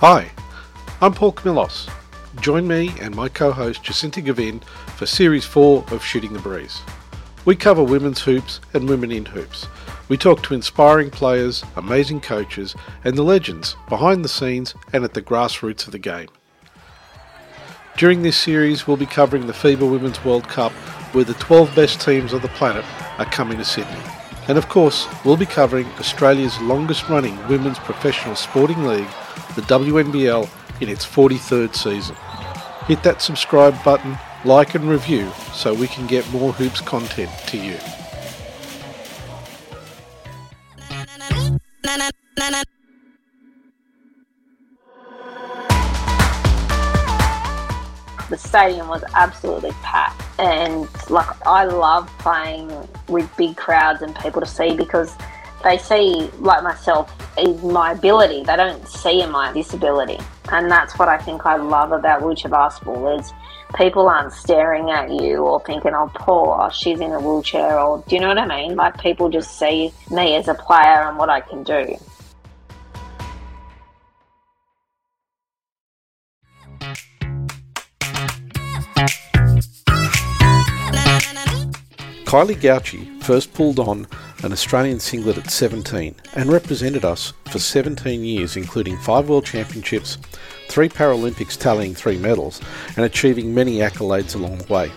Hi, I'm Paul Camillos. Join me and my co-host Jacinta Gavin for Series 4 of Shooting the Breeze. We cover women's hoops and women in hoops. We talk to inspiring players, amazing coaches, and the legends behind the scenes and at the grassroots of the game. During this series, we'll be covering the FIBA Women's World Cup, where the 12 best teams on the planet are coming to Sydney. And of course, we'll be covering Australia's longest running women's professional sporting league, the WNBL, in its 43rd season. Hit that subscribe button, like and review so we can get more hoops content to you. the stadium was absolutely packed and like i love playing with big crowds and people to see because they see like myself is my ability. They don't see in my disability. And that's what i think i love about wheelchair basketball is people aren't staring at you or thinking oh poor she's in a wheelchair or do you know what i mean? Like people just see me as a player and what i can do Kylie Gauci first pulled on an Australian singlet at 17 and represented us for 17 years, including five World Championships, three Paralympics tallying three medals, and achieving many accolades along the way.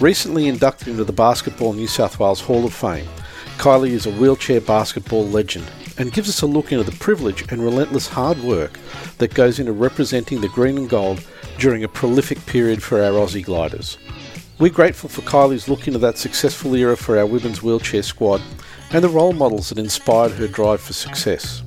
Recently inducted into the Basketball New South Wales Hall of Fame, Kylie is a wheelchair basketball legend and gives us a look into the privilege and relentless hard work that goes into representing the green and gold during a prolific period for our Aussie gliders. We're grateful for Kylie's look into that successful era for our women's wheelchair squad and the role models that inspired her drive for success.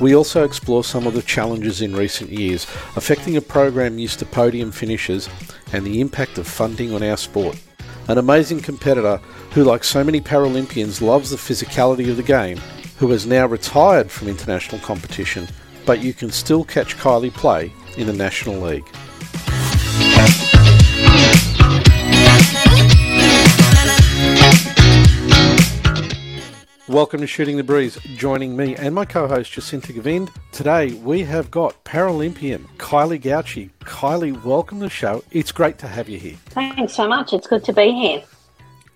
We also explore some of the challenges in recent years affecting a program used to podium finishes and the impact of funding on our sport. An amazing competitor who, like so many Paralympians, loves the physicality of the game, who has now retired from international competition, but you can still catch Kylie play in the National League. Welcome to Shooting the Breeze. Joining me and my co-host Jacinta Gavin. Today we have got Paralympian Kylie Gauci. Kylie, welcome to the show. It's great to have you here. Thanks so much. It's good to be here.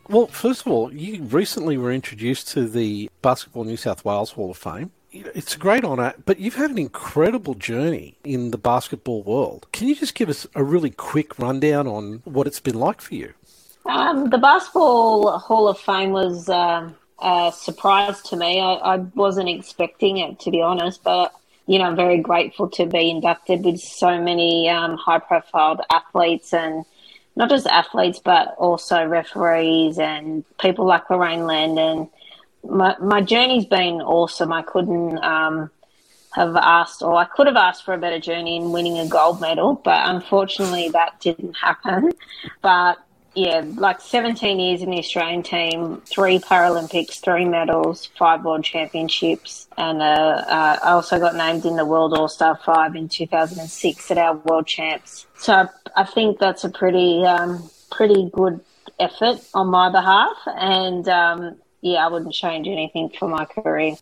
Well, first of all, you recently were introduced to the Basketball New South Wales Hall of Fame. It's a great honour, but you've had an incredible journey in the basketball world. Can you just give us a really quick rundown on what it's been like for you? Um, the Basketball Hall of Fame was um, a surprise to me. I, I wasn't expecting it, to be honest, but you know, I'm very grateful to be inducted with so many um, high profile athletes and not just athletes, but also referees and people like Lorraine Landon. My, my journey's been awesome. I couldn't um, have asked, or I could have asked for a better journey in winning a gold medal, but unfortunately that didn't happen. But yeah, like 17 years in the Australian team, three Paralympics, three medals, five World Championships, and uh, uh, I also got named in the World All Star Five in 2006 at our World Champs. So I, I think that's a pretty um, pretty good effort on my behalf, and um, yeah, I wouldn't change anything for my career.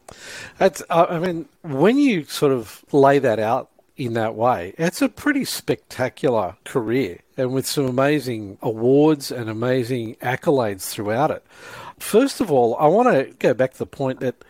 That's, I mean, when you sort of lay that out in that way. It's a pretty spectacular career and with some amazing awards and amazing accolades throughout it. First of all, I want to go back to the point that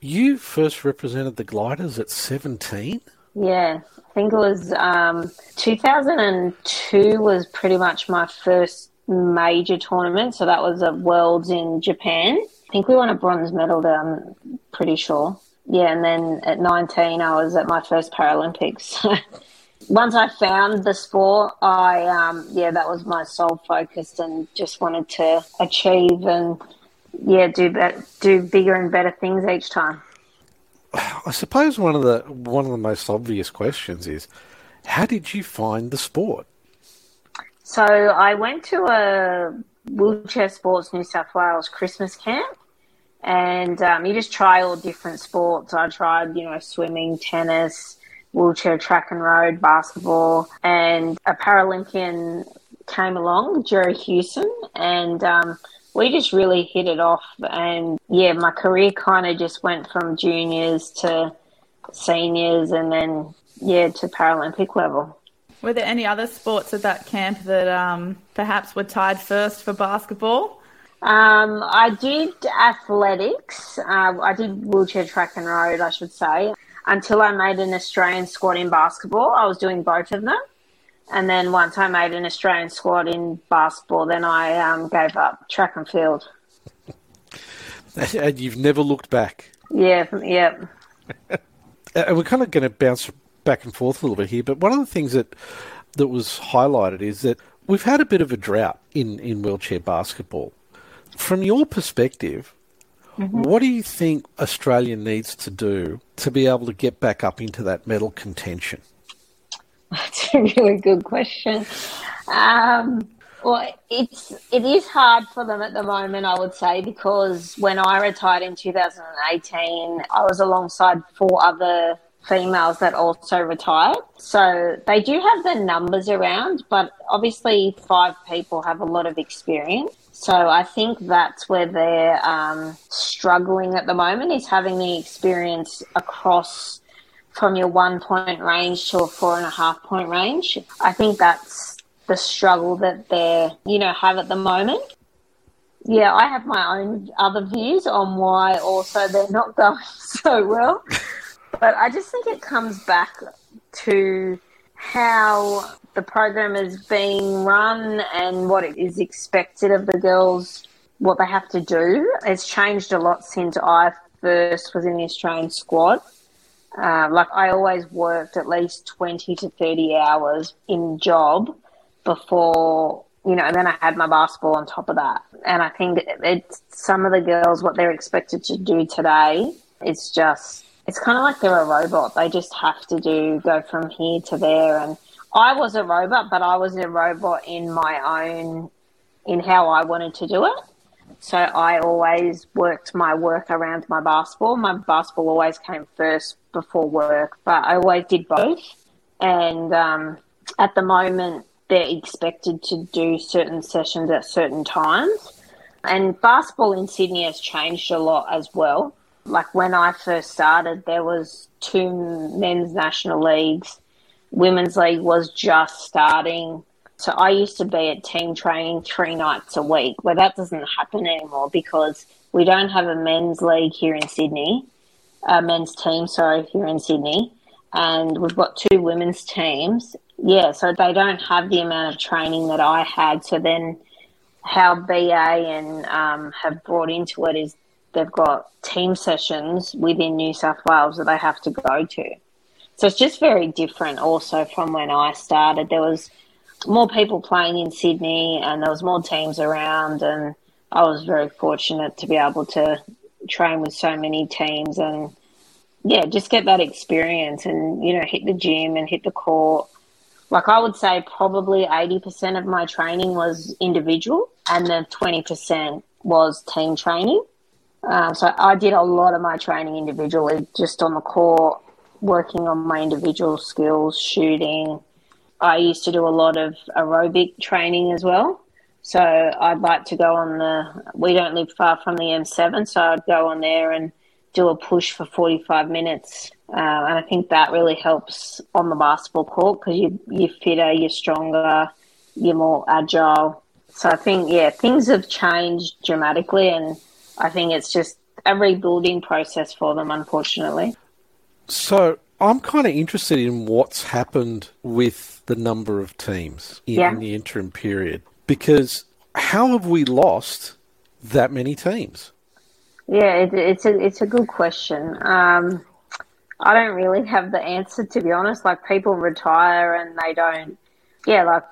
you first represented the gliders at 17? Yeah, I think it was um, 2002 was pretty much my first major tournament. So that was at Worlds in Japan. I think we won a bronze medal there, I'm pretty sure yeah, and then at 19, I was at my first Paralympics. Once I found the sport, I um, yeah, that was my sole focus, and just wanted to achieve and yeah, do better, do bigger and better things each time. I suppose one of the one of the most obvious questions is, how did you find the sport? So I went to a wheelchair sports New South Wales Christmas camp, and um, you just try all different sports. I tried, you know, swimming, tennis, wheelchair track and road, basketball, and a Paralympian came along, Jerry Hewson, and um, we just really hit it off. And yeah, my career kind of just went from juniors to seniors, and then yeah, to Paralympic level. Were there any other sports at that camp that um, perhaps were tied first for basketball? Um, I did athletics. Uh, I did wheelchair track and road, I should say. Until I made an Australian squad in basketball, I was doing both of them. And then once I made an Australian squad in basketball, then I um, gave up track and field. and you've never looked back. Yeah, yeah. and we're kind of going to bounce back and forth a little bit here, but one of the things that that was highlighted is that we've had a bit of a drought in, in wheelchair basketball. From your perspective, mm-hmm. what do you think Australia needs to do to be able to get back up into that medal contention? That's a really good question. Um, well, it's it is hard for them at the moment, I would say, because when I retired in 2018, I was alongside four other females that also retired. So they do have the numbers around, but obviously five people have a lot of experience. So I think that's where they're um, struggling at the moment is having the experience across from your one point range to a four and a half point range. I think that's the struggle that they're, you know have at the moment. Yeah, I have my own other views on why also they're not going so well. But I just think it comes back to how the program is being run and what is expected of the girls, what they have to do. It's changed a lot since I first was in the Australian squad. Uh, like I always worked at least 20 to 30 hours in job before, you know, and then I had my basketball on top of that. And I think it's some of the girls, what they're expected to do today is just, it's kind of like they're a robot. They just have to do, go from here to there. And I was a robot, but I was a robot in my own, in how I wanted to do it. So I always worked my work around my basketball. My basketball always came first before work, but I always did both. And um, at the moment, they're expected to do certain sessions at certain times. And basketball in Sydney has changed a lot as well. Like when I first started, there was two men's national leagues. Women's league was just starting. So I used to be at team training three nights a week, where that doesn't happen anymore because we don't have a men's league here in Sydney, a men's team, sorry, here in Sydney. And we've got two women's teams, yeah, so they don't have the amount of training that I had. So then, how BA and um, have brought into it is they've got team sessions within New South Wales that they have to go to. So it's just very different. Also, from when I started, there was more people playing in Sydney, and there was more teams around, and I was very fortunate to be able to train with so many teams and yeah, just get that experience and you know hit the gym and hit the court like I would say probably 80% of my training was individual and then 20% was team training. Um, so I did a lot of my training individually, just on the court, working on my individual skills, shooting. I used to do a lot of aerobic training as well. So I'd like to go on the, we don't live far from the M7, so I'd go on there and do a push for 45 minutes uh, and I think that really helps on the basketball court because you, you're fitter, you're stronger, you're more agile. So I think, yeah, things have changed dramatically. And I think it's just a rebuilding process for them, unfortunately. So I'm kind of interested in what's happened with the number of teams in, yeah. the interim period because how have we lost that many teams? Yeah, it, it's a it's a good question. Um, I don't really have the answer to be honest. Like people retire and they don't. Yeah, like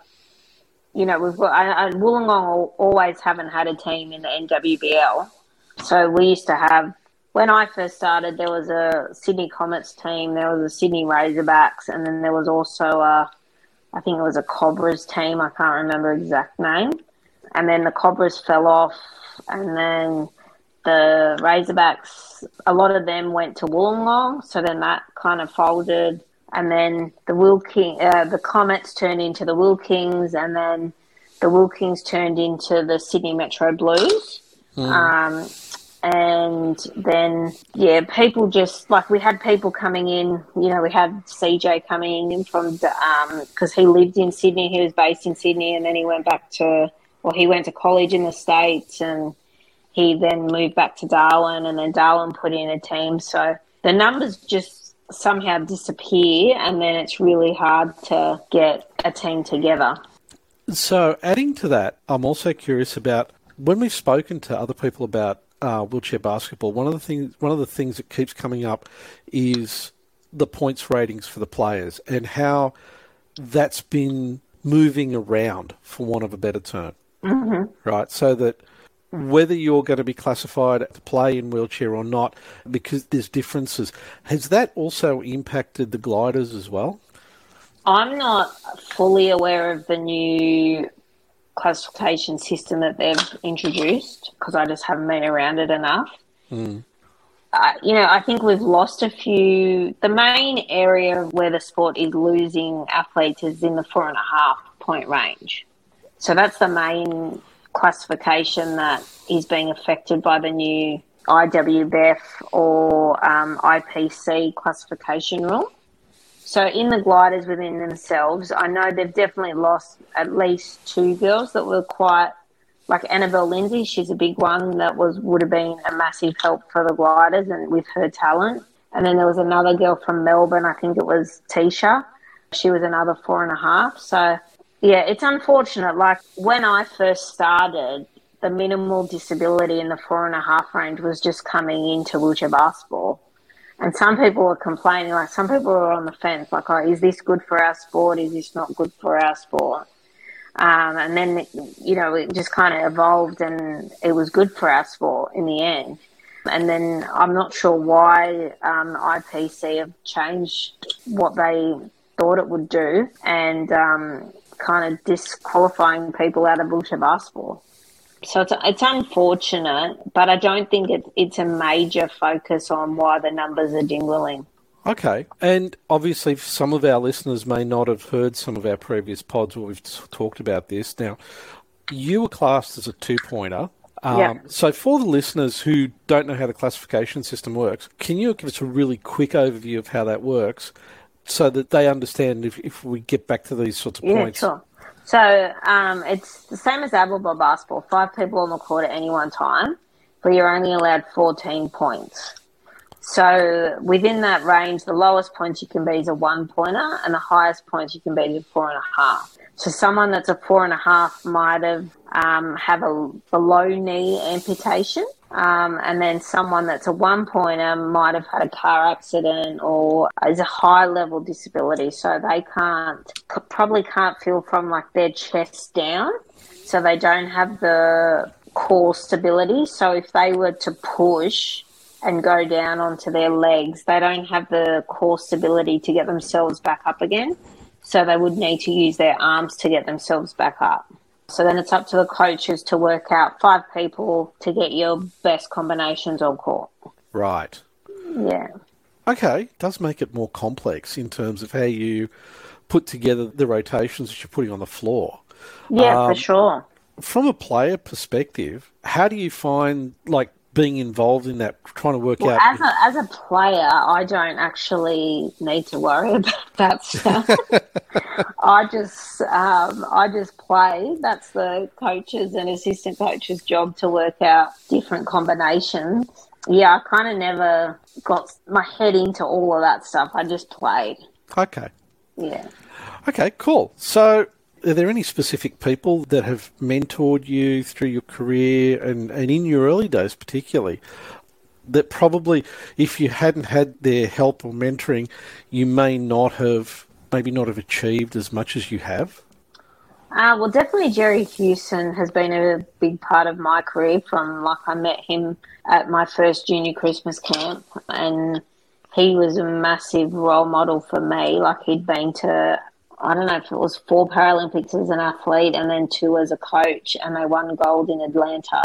you know, we've got I, I, Wollongong always haven't had a team in the NWBL. So we used to have when I first started, there was a Sydney Comets team, there was a Sydney Razorbacks, and then there was also a, I think it was a Cobras team. I can't remember exact name. And then the Cobras fell off, and then the Razorbacks, a lot of them went to Wollongong, so then that kind of folded. And then the Wilking, uh, the Comets turned into the Wilkings, and then the Wilkings turned into the Sydney Metro Blues. Mm. Um, and then yeah, people just like we had people coming in. You know, we had CJ coming in from because um, he lived in Sydney. He was based in Sydney, and then he went back to well, he went to college in the states, and he then moved back to Darwin, and then Darwin put in a team. So the numbers just somehow disappear, and then it's really hard to get a team together. So, adding to that, I'm also curious about when we've spoken to other people about uh, wheelchair basketball, one of the things one of the things that keeps coming up is the points ratings for the players and how that's been moving around, for want of a better term. Mm-hmm. Right, so that whether you're going to be classified to play in wheelchair or not, because there's differences, has that also impacted the gliders as well? I'm not fully aware of the new classification system that they've introduced because I just haven't been around it enough. Mm. Uh, you know, I think we've lost a few. The main area where the sport is losing athletes is in the four and a half point range. So that's the main classification that is being affected by the new IWBF or um, IPC classification rule. So in the gliders within themselves, I know they've definitely lost at least two girls that were quite like Annabelle Lindsay. She's a big one that was would have been a massive help for the gliders and with her talent. And then there was another girl from Melbourne. I think it was Tisha. She was another four and a half. So yeah, it's unfortunate. Like when I first started, the minimal disability in the four and a half range was just coming into wheelchair basketball. And some people were complaining, like some people were on the fence, like, oh, is this good for our sport? Is this not good for our sport? Um, and then, you know, it just kind of evolved and it was good for our sport in the end. And then I'm not sure why um, IPC have changed what they thought it would do and um, kind of disqualifying people out of wheelchair basketball. So it's, it's unfortunate, but I don't think it, it's a major focus on why the numbers are dwindling. Okay. And obviously, some of our listeners may not have heard some of our previous pods where we've talked about this. Now, you were classed as a two pointer. Um, yeah. So, for the listeners who don't know how the classification system works, can you give us a really quick overview of how that works so that they understand if, if we get back to these sorts of yeah, points? Sure. So um, it's the same as able basketball, five people on the court at any one time, but you're only allowed 14 points. So within that range, the lowest points you can be is a one pointer, and the highest points you can be is a four and a half. So someone that's a four and a half might have um, have a below knee amputation, um, and then someone that's a one pointer might have had a car accident or is a high level disability. So they can't, probably can't feel from like their chest down. So they don't have the core stability. So if they were to push and go down onto their legs, they don't have the core stability to get themselves back up again. So they would need to use their arms to get themselves back up. So then it's up to the coaches to work out five people to get your best combinations on court. Right. Yeah. Okay, does make it more complex in terms of how you put together the rotations that you're putting on the floor. Yeah, um, for sure. From a player perspective, how do you find like being involved in that, trying to work well, out. As a, as a player, I don't actually need to worry about that stuff. I just um, I just play. That's the coaches and assistant coaches' job to work out different combinations. Yeah, I kind of never got my head into all of that stuff. I just played. Okay. Yeah. Okay, cool. So are there any specific people that have mentored you through your career and, and in your early days particularly that probably if you hadn't had their help or mentoring you may not have maybe not have achieved as much as you have? Uh, well definitely jerry hewson has been a big part of my career from like i met him at my first junior christmas camp and he was a massive role model for me. Like he'd been to I don't know if it was four Paralympics as an athlete and then two as a coach, and they won gold in Atlanta.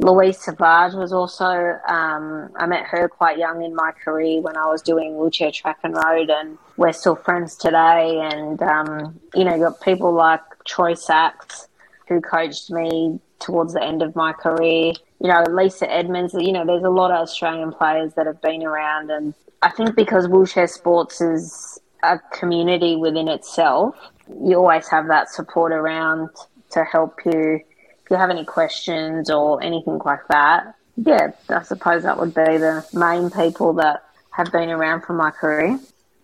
Louise Savage was also, um, I met her quite young in my career when I was doing wheelchair track and road, and we're still friends today. And, um, you know, got people like Troy Sachs, who coached me towards the end of my career. You know, Lisa Edmonds, you know, there's a lot of Australian players that have been around. And I think because wheelchair sports is a community within itself, you always have that support around to help you if you have any questions or anything like that. Yeah, I suppose that would be the main people that have been around for my career.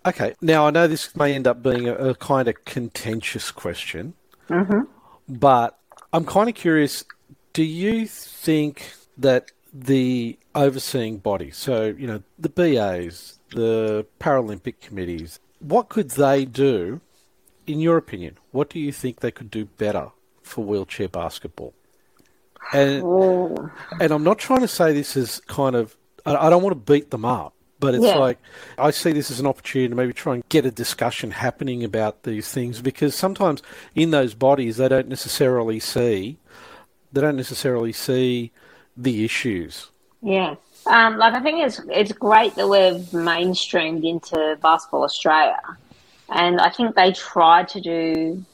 Okay, now I know this may end up being a, a kind of contentious question, mm-hmm. but I'm kind of curious. Do you think that the overseeing body, so you know the BAs, the Paralympic committees, what could they do, in your opinion? What do you think they could do better for wheelchair basketball? And and I'm not trying to say this as kind of I, I don't want to beat them up, but it's Yeah. like I see this as an opportunity to maybe try and get a discussion happening about these things because sometimes in those bodies they don't necessarily see they don't necessarily see the issues. Yeah. Um, like I think it's it's great that we've mainstreamed into Basketball Australia, and I think they try to do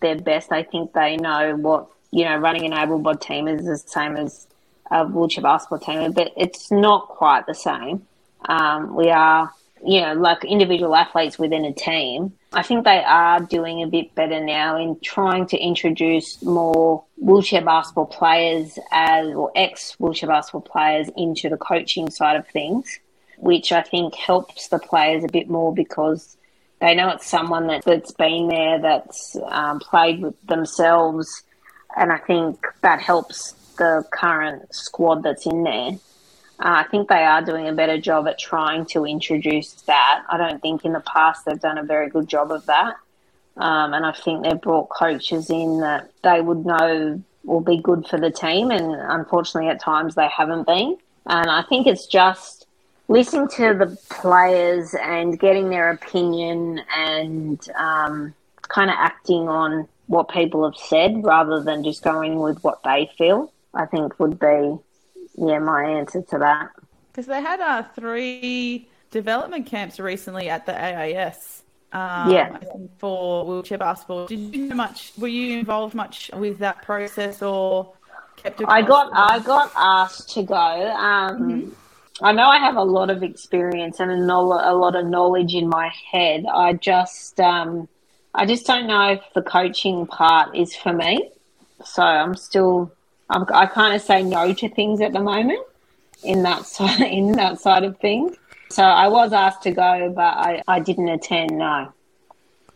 their best. I think they know what you know. Running an able-bodied team is the same as a wheelchair basketball team, but it's not quite the same. Um, we are, you know, like individual athletes within a team. I think they are doing a bit better now in trying to introduce more wheelchair basketball players as, or ex wheelchair basketball players into the coaching side of things, which I think helps the players a bit more because they know it's someone that, that's been there, that's um, played with themselves, and I think that helps the current squad that's in there. Uh, I think they are doing a better job at trying to introduce that. I don't think in the past they've done a very good job of that. Um, and I think they've brought coaches in that they would know will be good for the team. And unfortunately, at times they haven't been. And I think it's just listening to the players and getting their opinion and um, kind of acting on what people have said rather than just going with what they feel, I think would be yeah, my answer to that. Because they had uh, three development camps recently at the AIS. Um, Yeah. For wheelchair basketball, did you do much? Were you involved much with that process, or kept? I got I got asked to go. Um, I know I have a lot of experience and a, a lot of knowledge in my head. I just um, I just don't know if the coaching part is for me. So I'm still I kind of say no to things at the moment in that side in that side of things. So I was asked to go, but I, I didn't attend. No.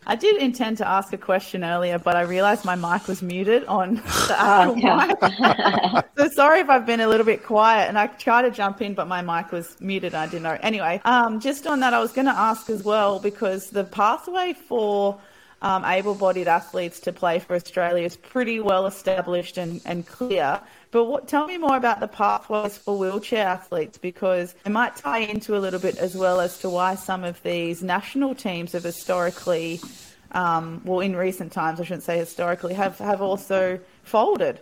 I did intend to ask a question earlier, but I realised my mic was muted on the actual Okay. mic. so sorry if I've been a little bit quiet, and I tried to jump in, but my mic was muted. I didn't know. Anyway, um, just on that, I was going to ask as well because the pathway for um, able-bodied athletes to play for Australia is pretty well established and, and clear. But what, tell me more about the pathways for wheelchair athletes because it might tie into a little bit as well as to why some of these national teams have historically, um, well, in recent times, I shouldn't say historically, have, have also folded.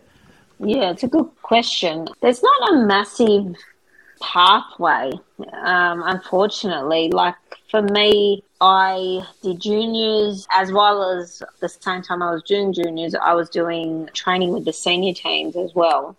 Yeah, it's a good question. There's not a massive pathway, um, unfortunately. Like for me, I did juniors as well as the same time I was doing juniors, I was doing training with the senior teams as well.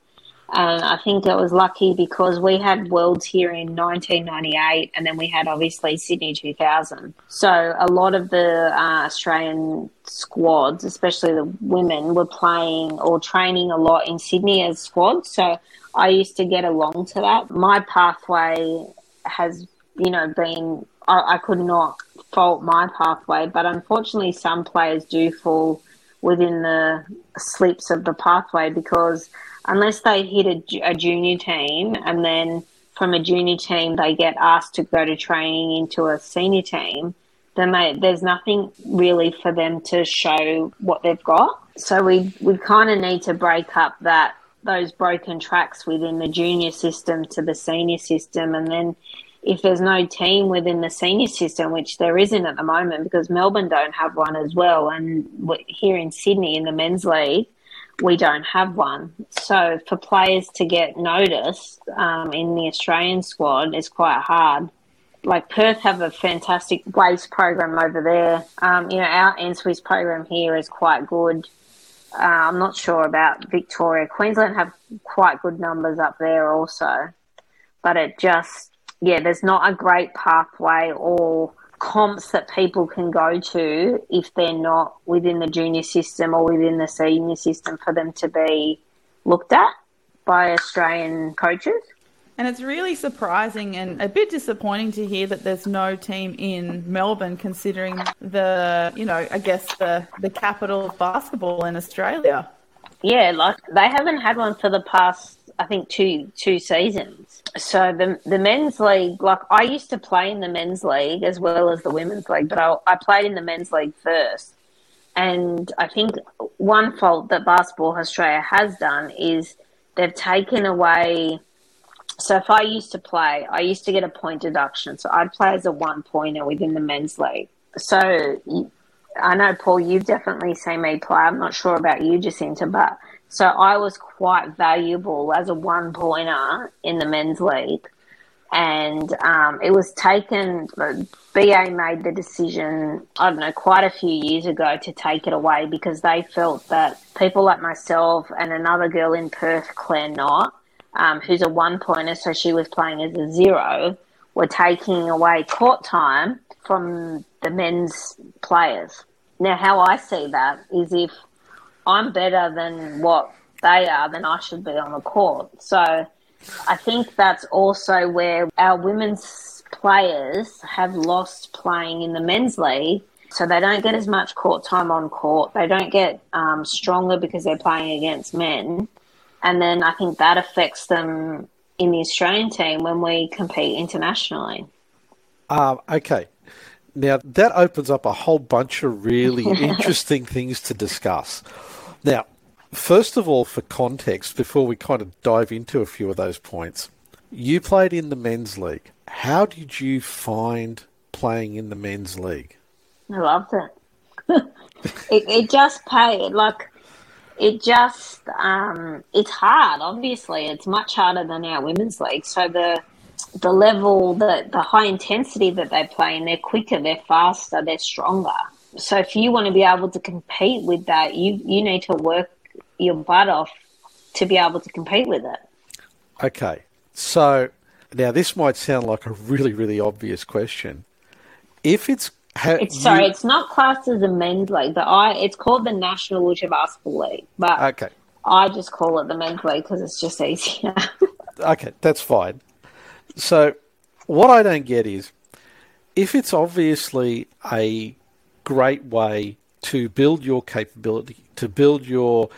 And I think I was lucky because we had Worlds here in 1998 and then we had obviously Sydney 2000. So a lot of the uh, Australian squads, especially the women, were playing or training a lot in Sydney as squads. So I used to get along to that. My pathway has, you know, been, I, I could not fault my pathway, but unfortunately, some players do fall within the slips of the pathway because unless they hit a, a junior team and then from a junior team they get asked to go to training into a senior team, then they, there's nothing really for them to show what they've got. So we we kind of need to break up that those broken tracks within the junior system to the senior system, and then if there's no team within the senior system, which there isn't at the moment because Melbourne don't have one as well, and here in Sydney in the men's league, we don't have one. So for players to get noticed um, in the Australian squad is quite hard. Like Perth have a fantastic WAIS program over there. Um, you know, our NSWIS program here is quite good. Uh, I'm not sure about Victoria. Queensland have quite good numbers up there also, but it just yeah, there's not a great pathway or comps that people can go to if they're not within the junior system or within the senior system for them to be looked at by Australian coaches. And it's really surprising and a bit disappointing to hear that there's no team in Melbourne, considering the, you know, I guess the the capital of basketball in Australia. Yeah, like they haven't had one for the past, I think, two two seasons. So the the men's league, like I used to play in the men's league as well as the women's league, but I, I played in the men's league first. And I think one fault that Basketball Australia has done is they've taken away so if I used to play, I used to get a point deduction. So I'd play as a one pointer within the men's league. So I know, Paul, you've definitely seen me play. I'm not sure about you, Jacinta, but so I was quite valuable as a one pointer in the men's league. And um, it was taken, BA made the decision, I don't know, quite a few years ago to take it away because they felt that people like myself and another girl in Perth, Clare Nott, um, who's a one pointer, so she was playing as a zero, were taking away court time from the men's players. Now, how I see that is if I'm better than what they are, then I should be on the court. So I think that's also where our women's players have lost playing in the men's league. So they don't get as much court time on court. They don't get um, stronger because they're playing against men and then I think that affects them in the Australian team when we compete internationally. Uh, okay. Now, that opens up a whole bunch of really interesting things to discuss. Now, first of all, for context, before we kind of dive into a few of those points, you played in the men's league. How did you find playing in the men's league? I loved it. it, it just paid. Like, it just um, it's hard. Obviously, it's much harder than our women's league. So the the level, the the high intensity that they play, and they're quicker, they're faster, they're stronger. So if you want to be able to compete with that, you you need to work your butt off to be able to compete with it. Okay, so now this might sound like a really really obvious question. If it's Ha, it's sorry, you, it's not classed as a men's league. The I it's called the National Wheelchair Basketball League, but okay, I just call it the men's league because it's just easier. okay, that's fine. So, what I don't get is if it's obviously a great way to build your capability, to build your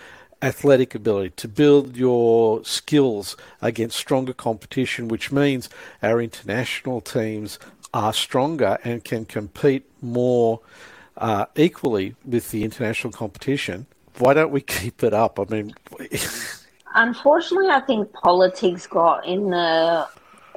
athletic ability, to build your skills against stronger competition, which means our international teams are stronger and can compete more uh, equally with the international competition, why don't we keep it up? I mean, unfortunately, I think politics got in the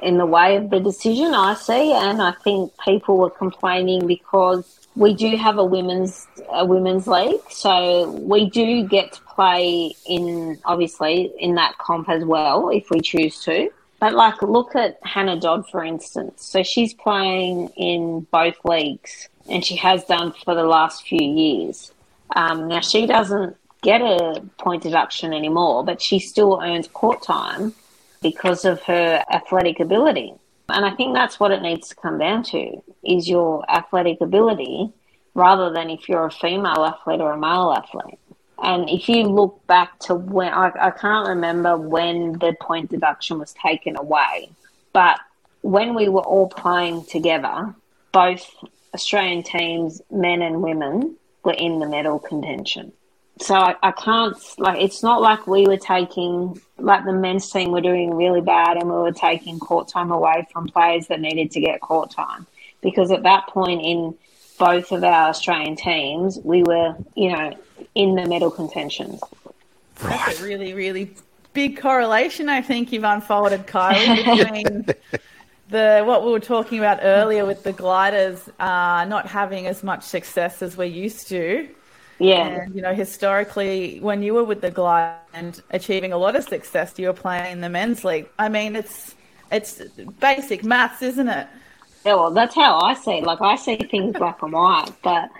in the way of the decision. I see, and I think people were complaining because we do have a women's a women's league, so we do get to play in obviously in that comp as well if we choose to. But like, look at Hannah Dodd, for instance. So she's playing in both leagues, and she has done for the last few years. Um, now she doesn't get a point deduction anymore, but she still earns court time because of her athletic ability. And I think that's what it needs to come down to is your athletic ability rather than if you're a female athlete or a male athlete. And if you look back to when, I, I can't remember when the point deduction was taken away, but when we were all playing together, both Australian teams, men and women, were in the medal contention. So I, I, can't like it's not like we were taking like the men's team were doing really bad and we were taking court time away from players that needed to get court time because at that point in both of our Australian teams we were you know in the medal contentions. Right. That's a really, really big correlation I think you've unfolded, Kylie, between the what we were talking about earlier with the gliders uh, not having as much success as we're used to. Yeah. And, you know, historically, when you were with the glide and achieving a lot of success, you were playing in the men's league. I mean, it's it's basic maths, isn't it? Yeah, well, that's how I see it. Like, I see things black and white, but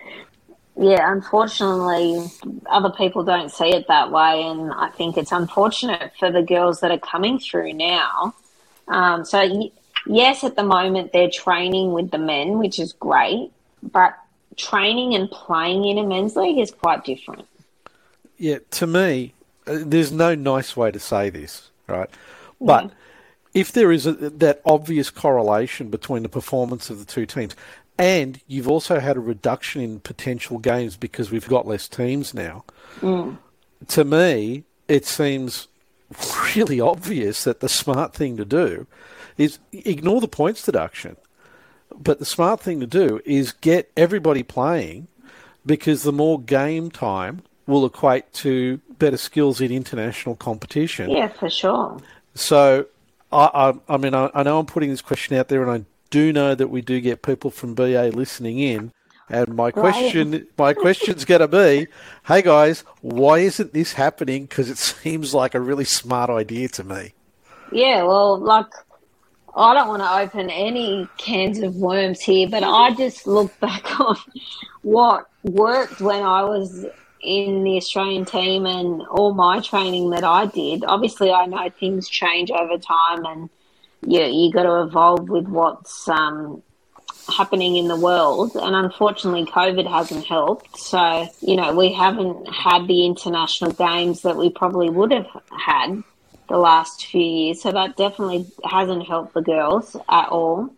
yeah, unfortunately, other people don't see it that way, and I think it's unfortunate for the girls that are coming through now. Um, so, yes, at the moment they're training with the men, which is great, but training and playing in a men's league is quite different. Yeah, to me, uh, there's no nice way to say this, right? But yeah. If there is a, that obvious correlation between the performance of the two teams, and you've also had a reduction in potential games because we've got less teams now, mm. to me, it seems really obvious that the smart thing to do is ignore the points deduction. But the smart thing to do is get everybody playing because the more game time will equate to better skills in international competition. Yeah, for sure. So, I, I, I mean, I, I, know I'm putting this question out there, and I do know that we do get people from BA listening in. And my question, right. my question's going to be, hey guys, why isn't this happening? Because it seems like a really smart idea to me. Yeah, well, like I don't want to open any cans of worms here, but I just look back on what worked when I was in the Australian team and all my training that I did. Obviously, I know things change over time, and you you got to evolve with what's um, happening in the world. And unfortunately, COVID hasn't helped. So you know, we haven't had the international games that we probably would have had the last few years. So that definitely hasn't helped the girls at all.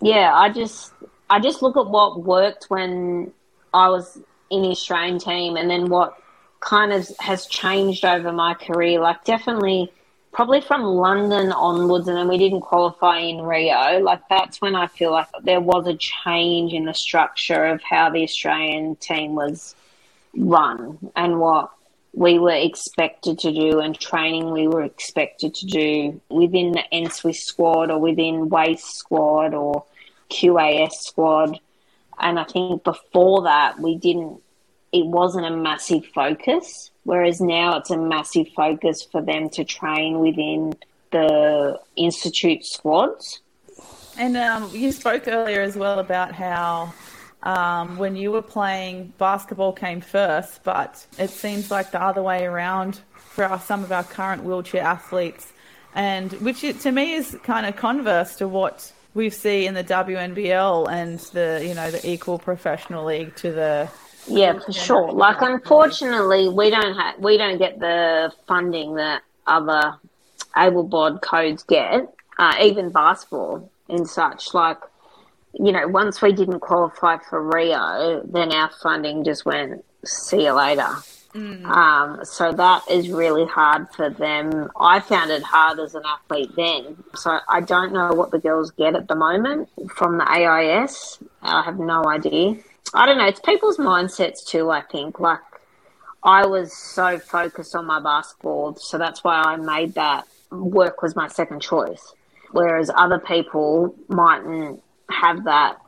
Yeah, I just I just look at what worked when I was in the Australian team, and then what kind of has changed over my career. Like definitely, probably from London onwards, and then we didn't qualify in Rio. Like that's when I feel like there was a change in the structure of how the Australian team was run and what we were expected to do and training we were expected to do within the NSWIS squad or within WAIS squad or QAS squad and I think before that, we didn't, it wasn't a massive focus. Whereas now it's a massive focus for them to train within the institute squads. And um, you spoke earlier as well about how um, when you were playing, basketball came first, but it seems like the other way around for our, some of our current wheelchair athletes, and which to me is kind of converse to what we see in the WNBL and the you know the equal professional league to the yeah for sure. Like unfortunately we don't have we don't get the funding that other able bod codes get uh, even basketball and such. Like you know once we didn't qualify for rio then our funding just went see you later Mm. Um, so that is really hard for them. I found it hard as an athlete then. So I don't know what the girls get at the moment from the AIS. I have no idea. I don't know. It's people's mindsets too, I think. Like, I was so focused on my basketball, so that's why I made that work was my second choice. Whereas other people mightn't have that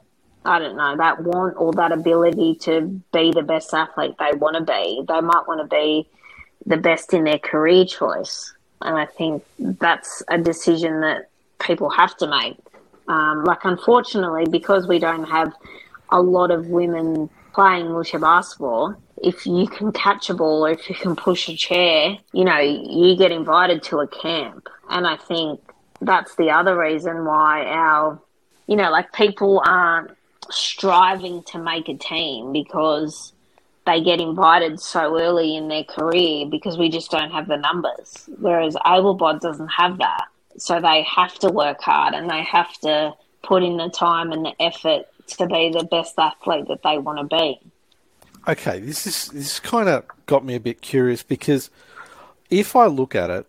I don't know, that want or that ability to be the best athlete they want to be. They might want to be the best in their career choice. And I think that's a decision that people have to make. Um, like, unfortunately, because we don't have a lot of women playing wheelchair basketball, if you can catch a ball or if you can push a chair, you know, you get invited to a camp. And I think that's the other reason why our, you know, like people aren't striving to make a team because they get invited so early in their career because we just don't have the numbers. Whereas AbleBod doesn't have that. So they have to work hard and they have to put in the time and the effort to be the best athlete that they want to be. Okay, this is this kind of got me a bit curious because if I look at it,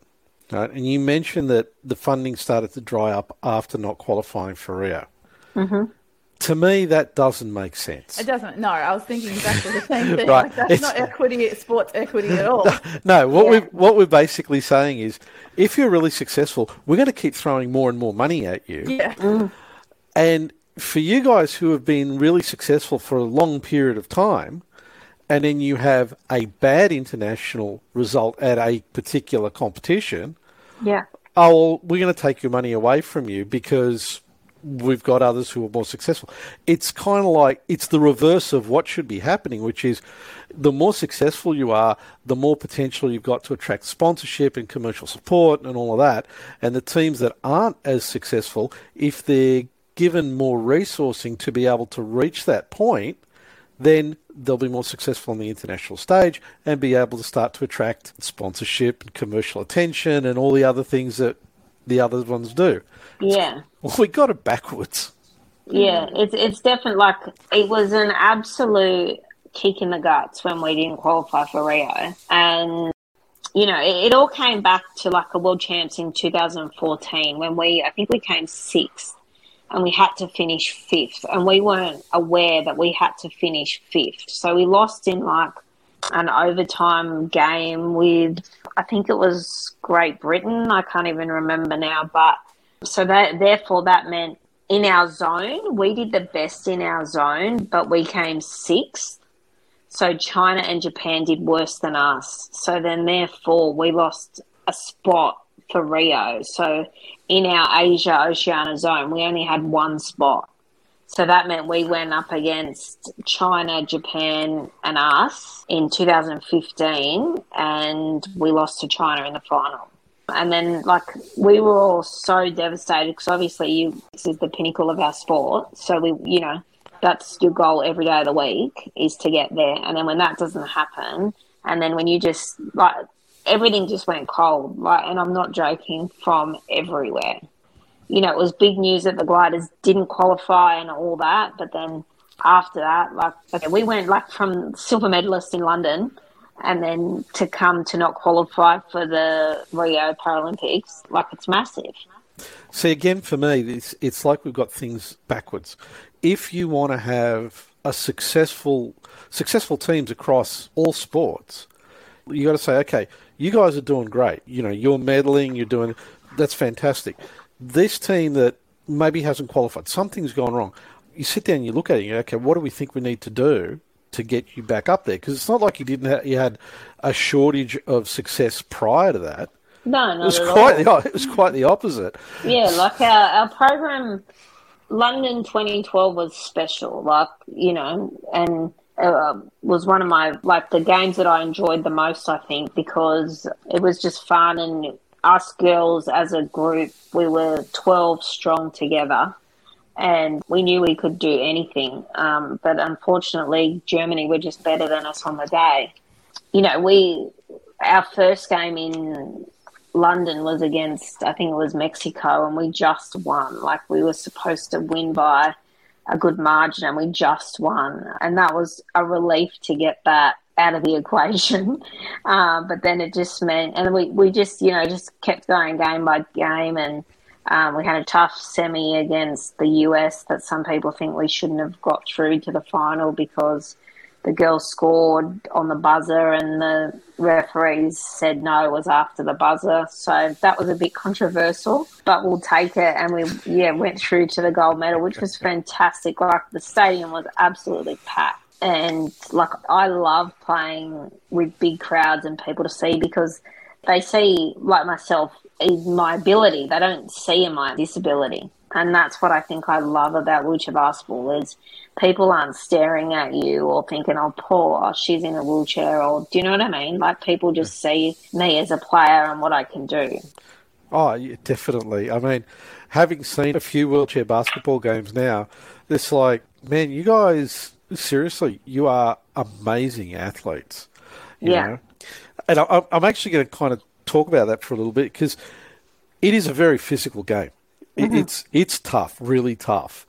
right, and you mentioned that the funding started to dry up after not qualifying for Rio. Mm-hmm to me, that doesn't make sense. It doesn't. No, I was thinking exactly the same thing. right. Like, that's it's, not equity, sports equity at all. No, what yeah. we what we're basically saying is, if you're really successful, we're going to keep throwing more and more money at you. Yeah. Mm. And for you guys who have been really successful for a long period of time, and then you have a bad international result at a particular competition. Yeah. Oh, well, we're going to take your money away from you because we've got others who are more successful. It's kind of like it's the reverse of what should be happening, which is the more successful you are, the more potential you've got to attract sponsorship and commercial support and all of that. And the teams that aren't as successful, if they're given more resourcing to be able to reach that point, then they'll be more successful on the international stage and be able to start to attract sponsorship and commercial attention and all the other things that the other ones do. Yeah. Well, we got it backwards. Yeah, it's it's definitely like it was an absolute kick in the guts when we didn't qualify for Rio, and you know it, it all came back to like a world champs in 2014 when we I think we came sixth and we had to finish fifth, and we weren't aware that we had to finish fifth, so we lost in like an overtime game with I think it was Great Britain. I can't even remember now, but so that therefore that meant in our zone we did the best in our zone, but we came sixth. So China and Japan did worse than us. So then therefore we lost a spot for Rio. So in our Asia Oceania zone, we only had one spot. So that meant we went up against China, Japan, and us in 2015, and we lost to China in the final. And then, like, we were all so devastated because obviously, you this is the pinnacle of our sport. So we, you know, that's your goal every day of the week is to get there. And then when that doesn't happen, and then when you just like everything just went cold, like, and I'm not joking, from everywhere you know, it was big news that the gliders didn't qualify and all that. But then after that, like, okay, we went like from silver medalist in London and then to come to not qualify for the Rio Paralympics, like it's massive. See, again, for me, it's, it's like we've got things backwards. If you want to have a successful successful teams across all sports, you got to say, okay, you guys are doing great. You know, you're medaling, you're doing that's fantastic this team that maybe hasn't qualified, something's gone wrong. You sit down you look at it, you go, okay, what do we think we need to do to get you back up there? Because it's not like you didn't have, you had a shortage of success prior to that. No, it was quite all. the it was quite the opposite. Yeah, like our our program, London 2012 was special. Like you know, and uh, was one of my like the games that I enjoyed the most. I think because it was just fun and us girls as a group, we were 12 strong together and we knew we could do anything. Um, but unfortunately, Germany were just better than us on the day. You know, we, our first game in London was against, I think it was Mexico, and we just won. Like we were supposed to win by a good margin and we just won. And that was a relief to get that out of the equation. Uh, but then it just meant, and we, we just, you know, just kept going game by game. And um, we had a tough semi against the US that some people think we shouldn't have got through to the final because the girls scored on the buzzer and the referees said no, was after the buzzer. So that was a bit controversial, but we'll take it. And we, yeah, went through to the gold medal, which was fantastic. Like the stadium was absolutely packed and like I love playing with big crowds and people to see because they see like myself in my ability. They don't see in my disability. And that's what I think I love about wheelchair basketball is people aren't staring at you or thinking, oh, poor, she's in a wheelchair or do you know what I mean? Like people just see me as a player and what I can do. Oh, yeah, definitely. I mean, having seen a few wheelchair basketball games now, it's like, man, you guys seriously, you are amazing athletes. yeah. Know? And I, I'm actually going to kind of talk about that for a little bit because it is a very physical game. Mm-hmm. It's it's tough, really tough.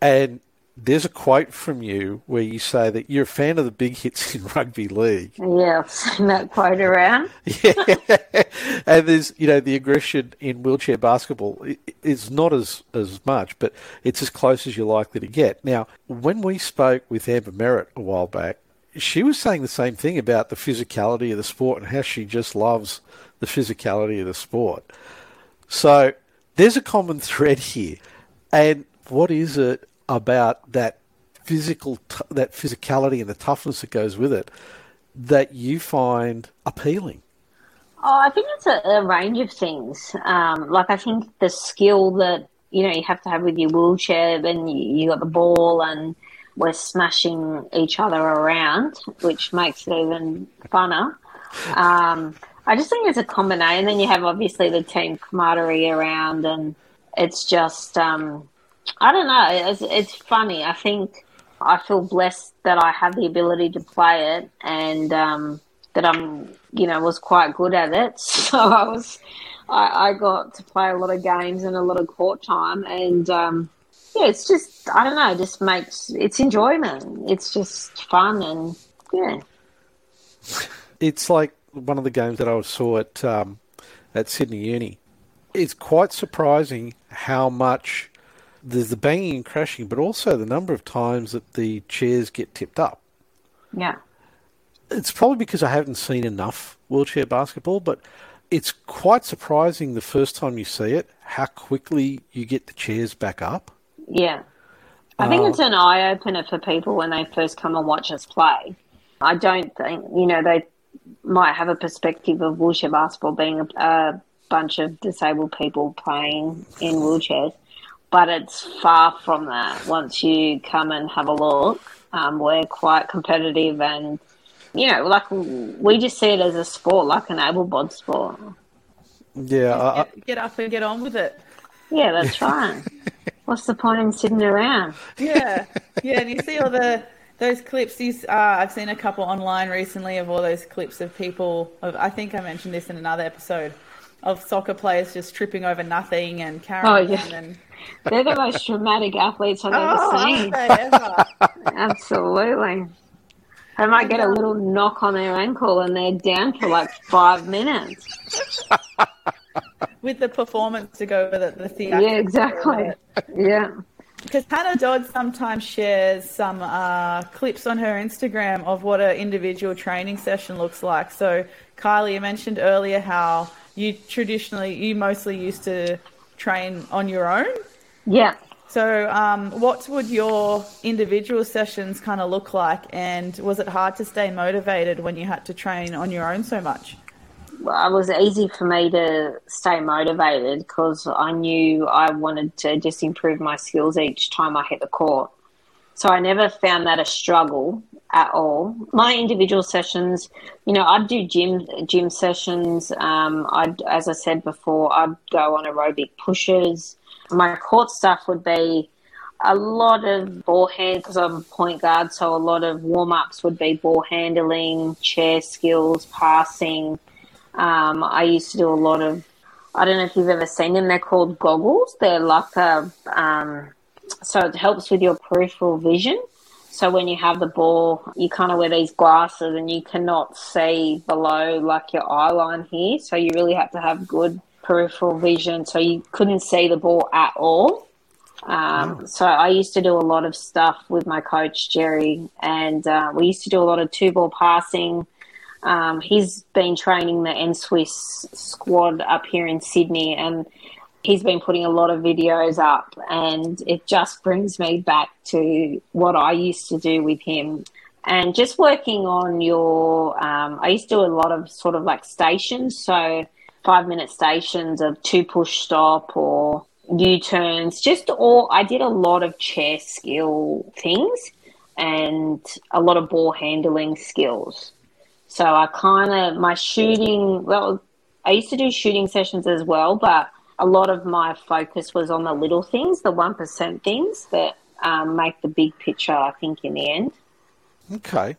And there's a quote from you where you say that you're a fan of the big hits in rugby league. Yeah, I've seen that quote around. yeah, and there's you know the aggression in wheelchair basketball is not as as much, but it's as close as you're likely to get. Now, when we spoke with Amber Merritt a while back, she was saying the same thing about the physicality of the sport and how she just loves the physicality of the sport. So there's a common thread here, and what is it about that physical, that physicality and the toughness that goes with it that you find appealing? Oh, I think it's a, a range of things. Um, like I think the skill that you know you have to have with your wheelchair. Then you, you got the ball, and we're smashing each other around, which makes it even funner. Um, I just think it's a combination. And then you have obviously the team camaraderie around, and it's just um, I don't know. It's, it's funny. I think I feel blessed that I have the ability to play it, and um, that I'm you know was quite good at it. So I was I, I, got to play a lot of games and a lot of court time, and um, yeah, it's just I don't know, it just makes it's enjoyment. It's just fun, and yeah, it's like one of the games that I saw at um, at Sydney Uni. It's quite surprising how much there's the banging and crashing, but also the number of times that the chairs get tipped up. Yeah. It's probably because I haven't seen enough wheelchair basketball, but it's quite surprising the first time you see it how quickly you get the chairs back up. Yeah. I think uh, it's an eye opener for people when they first come and watch us play. I don't think, you know, they might have a perspective of wheelchair basketball being a, a bunch of disabled people playing in wheelchairs, but it's far from that. Once you come and have a look, um, we're quite competitive and you know, like we just see it as a sport, like an able bod sport. Yeah, I, get, get, up and get on with it. Yeah, that's right. What's the point in sitting around? Yeah, yeah, and you see all the those clips. These uh, I've seen a couple online recently of all those clips of people. Of, I think I mentioned this in another episode of soccer players just tripping over nothing and carrying. Oh yeah. And... They're the most dramatic athletes I've oh, ever seen. Ever? Absolutely. They might get a little knock on their ankle and they're down for like five minutes. With the performance to go with it, the theatre. Yeah, exactly. Yeah. Because Hannah Dodd sometimes shares some uh, clips on her Instagram of what an individual training session looks like. So, Kylie, you mentioned earlier how you traditionally, you mostly used to train on your own. Yeah. So, um, what would your individual sessions kind of look like? And was it hard to stay motivated when you had to train on your own so much? It was easy for me to stay motivated because I knew I wanted to just improve my skills each time I hit the court. So I never found that a struggle at all. My individual sessions, you know, I'd do gym gym sessions. Um, I'd, as I said before, I'd go on aerobic pushes. My court stuff would be a lot of ball hand because I'm a point guard, so a lot of warm ups would be ball handling, chair skills, passing. Um, I used to do a lot of. I don't know if you've ever seen them. They're called goggles. They're like a. Um, so it helps with your peripheral vision. So when you have the ball, you kind of wear these glasses and you cannot see below like your eye line here. So you really have to have good peripheral vision, so you couldn't see the ball at all. Um. So I used to do a lot of stuff with my coach Jerry, and uh, we used to do a lot of two ball passing. Um, he's been training the N Swiss squad up here in Sydney, and he's been putting a lot of videos up, and it just brings me back to what I used to do with him. And just working on your, um, I used to do a lot of sort of like stations. So five minute stations of two push stop or U turns. Just all, I did a lot of chair skill things and a lot of ball handling skills. So I kind of, my shooting, well, I used to do shooting sessions as well, but a lot of my focus was on the little things, the 1% things that um, make the big picture, I think, in the end. Okay.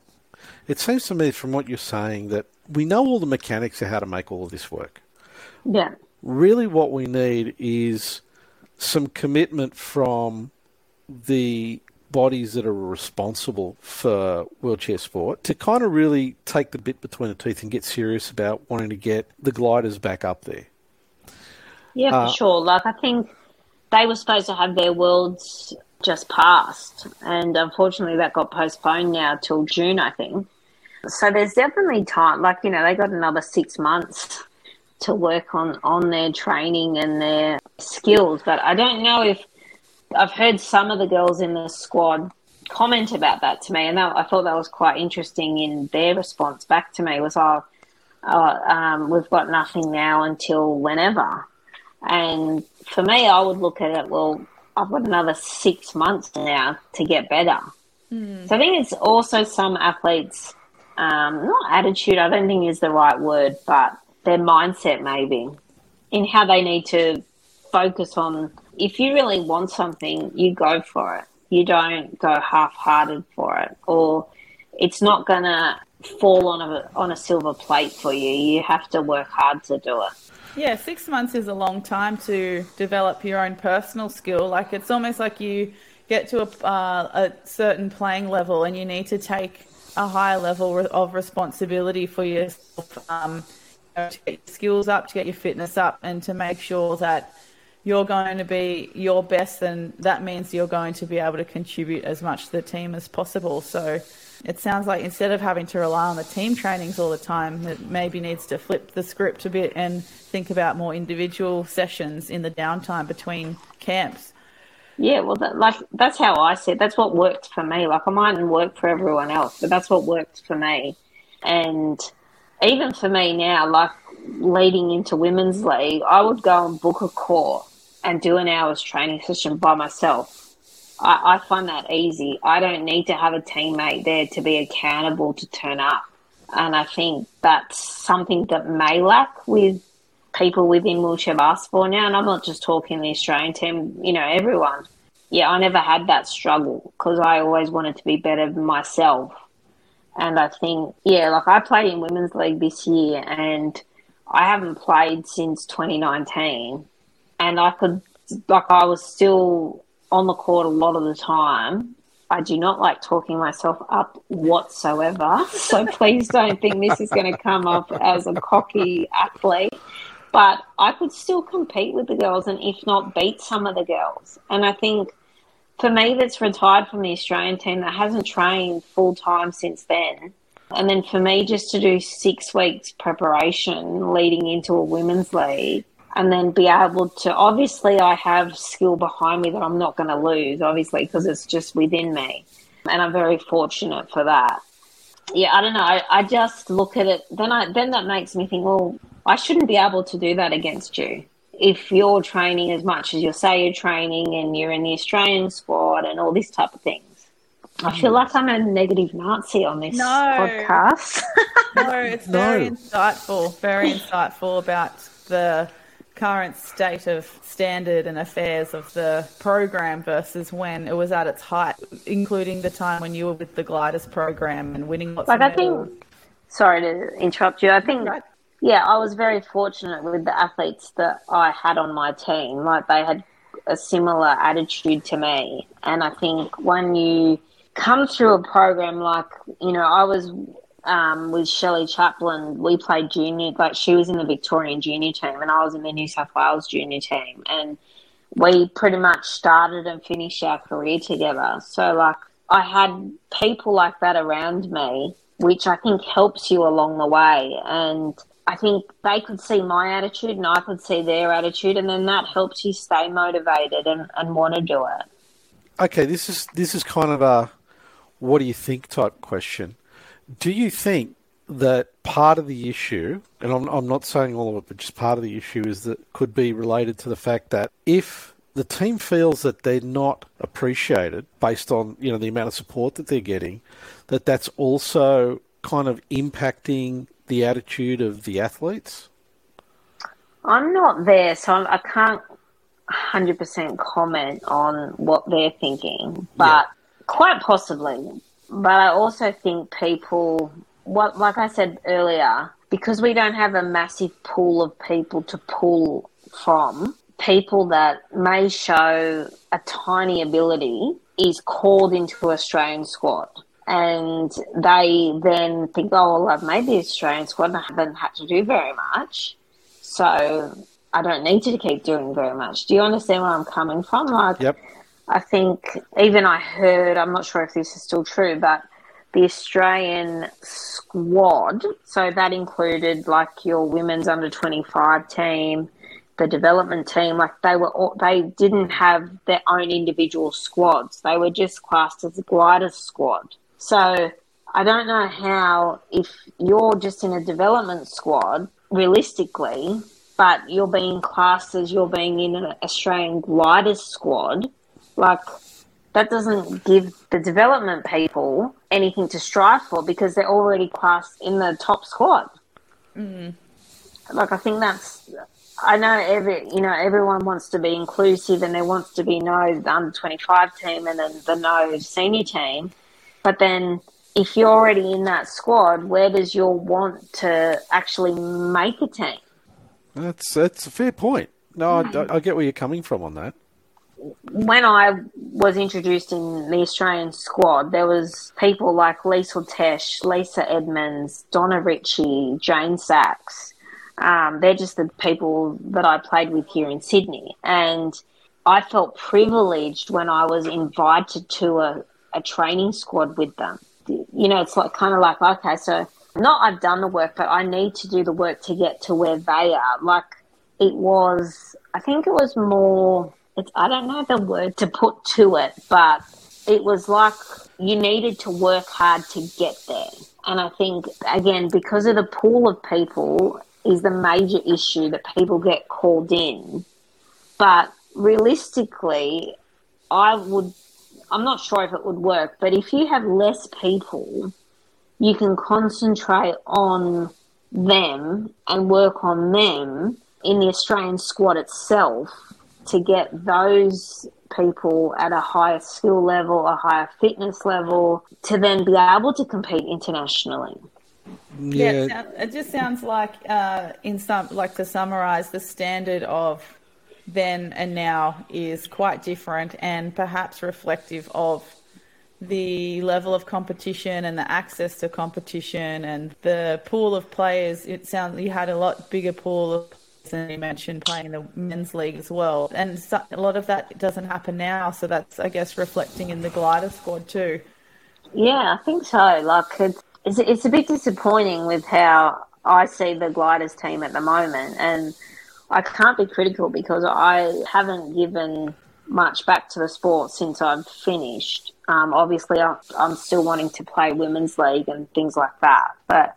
It seems to me from what you're saying that we know all the mechanics of how to make all of this work. Yeah. Really, what we need is some commitment from the bodies that are responsible for wheelchair sport to kind of really take the bit between the teeth and get serious about wanting to get the gliders back up there. Yeah, for uh, sure. Like, I think they were supposed to have their worlds just passed, and unfortunately, that got postponed now till June, I think. So there's definitely time. Like, you know, they got another six months to work on on their training and their skills. But I don't know if I've heard some of the girls in the squad comment about that to me, and that, I thought that was quite interesting in their response back to me was, "Oh, oh um, we've got nothing now until whenever." And for me, I would look at it, well, I've got another six months now to get better. Mm. So I think it's also some athletes, um, not attitude, I don't think is the right word, but their mindset maybe in how they need to focus on if you really want something, you go for it. You don't go half hearted for it, or it's not going to fall on a, on a silver plate for you. You have to work hard to do it. Yeah, six months is a long time to develop your own personal skill. Like it's almost like you get to a, uh, a certain playing level and you need to take a higher level of responsibility for yourself um, to get your skills up, to get your fitness up, and to make sure that you're going to be your best, and that means you're going to be able to contribute as much to the team as possible. So it sounds like instead of having to rely on the team trainings all the time, it maybe needs to flip the script a bit and think about more individual sessions in the downtime between camps. Yeah, well, that, like that's how I said. That's what worked for me. Like I mightn't work for everyone else, but that's what worked for me. And even for me now, like leading into women's league, I would go and book a court and do an hour's training session by myself I, I find that easy. I don't need to have a teammate there to be accountable to turn up. And I think that's something that may lack with people within wheelchair basketball now. And I'm not just talking the Australian team, you know, everyone. Yeah, I never had that struggle because I always wanted to be better myself. And I think, yeah, like I played in women's league this year and I haven't played since 2019. And I could, like, I was still on the court a lot of the time. I do not like talking myself up whatsoever. So please don't think this is going to come up as a cocky athlete. But I could still compete with the girls and, if not, beat some of the girls. And I think for me, that's retired from the Australian team that hasn't trained full time since then. And then for me, just to do six weeks preparation leading into a women's league and then be able to obviously I have skill behind me that I'm not going to lose obviously because it's just within me and I'm very fortunate for that yeah I don't know I, I just look at it then I then that makes me think well I shouldn't be able to do that against you if you're training as much as you say you're training and you're in the Australian squad and all this type of things I feel mm. like I'm a negative Nazi on this no. podcast. no, it's very no. insightful, very insightful about the current state of standard and affairs of the program versus when it was at its height, including the time when you were with the Gliders program and winning lots like of I medals. think, sorry to interrupt you. I think, right. yeah, I was very fortunate with the athletes that I had on my team. Like they had a similar attitude to me, and I think when you come through a program like you know, I was um, with Shelley Chaplin, we played junior, like she was in the Victorian junior team and I was in the New South Wales junior team. And we pretty much started and finished our career together. So, like, I had people like that around me, which I think helps you along the way. And I think they could see my attitude and I could see their attitude, and then that helps you stay motivated and, and want to do it. Okay, this is this is kind of a what do you think type question. Do you think that part of the issue, and I'm, I'm not saying all of it, but just part of the issue is that could be related to the fact that if the team feels that they're not appreciated based on you know the amount of support that they're getting, that that's also kind of impacting the attitude of the athletes. I'm not there, so I can't 100% comment on what they're thinking, but yeah. quite possibly but I also think people, what like I said earlier, because we don't have a massive pool of people to pull from, people that may show a tiny ability is called into Australian squad. And they then think, oh, well, I've made the Australian squad and I haven't had to do very much. So I don't need to keep doing very much. Do you understand where I'm coming from? Like, yep. I think even I heard, I'm not sure if this is still true, but the Australian squad, so that included like your women's under 25 team, the development team, like they were all, they didn't have their own individual squads. They were just classed as a glider squad. So I don't know how if you're just in a development squad, realistically, but you're being classed as you're being in an Australian gliders squad, like that doesn't give the development people anything to strive for because they're already classed in the top squad. Mm. Like I think that's I know every you know everyone wants to be inclusive and there wants to be no under twenty five team and then the no senior team, but then if you're already in that squad, where does your want to actually make a team? That's that's a fair point. No, I, I get where you're coming from on that when I was introduced in the Australian squad, there was people like Liesl Tesch, Lisa Edmonds, Donna Ritchie, Jane Sachs. Um, they're just the people that I played with here in Sydney. And I felt privileged when I was invited to a, a training squad with them. You know, it's like kind of like, okay, so not I've done the work, but I need to do the work to get to where they are. Like it was, I think it was more it's, I don't know the word to put to it, but it was like you needed to work hard to get there. And I think, again, because of the pool of people is the major issue that people get called in. But realistically, I would, I'm not sure if it would work, but if you have less people, you can concentrate on them and work on them in the Australian squad itself to get those people at a higher skill level, a higher fitness level, to then be able to compete internationally. Yeah, yeah it, just sounds like, uh, in some, like to summarize, the standard of then and now is quite different and perhaps reflective of the level of competition and the access to competition and the pool of players. It sounds you had a lot bigger pool of and you mentioned playing the men's league as well. And so, a lot of that doesn't happen now, so that's I guess reflecting in the glider squad too. Yeah, I think so. Like it's it's, it's a bit disappointing with how I see the gliders team at the moment, and I can't be critical because I haven't given much back to the sport since I've finished. Um, obviously, I'm still wanting to play women's league and things like that, but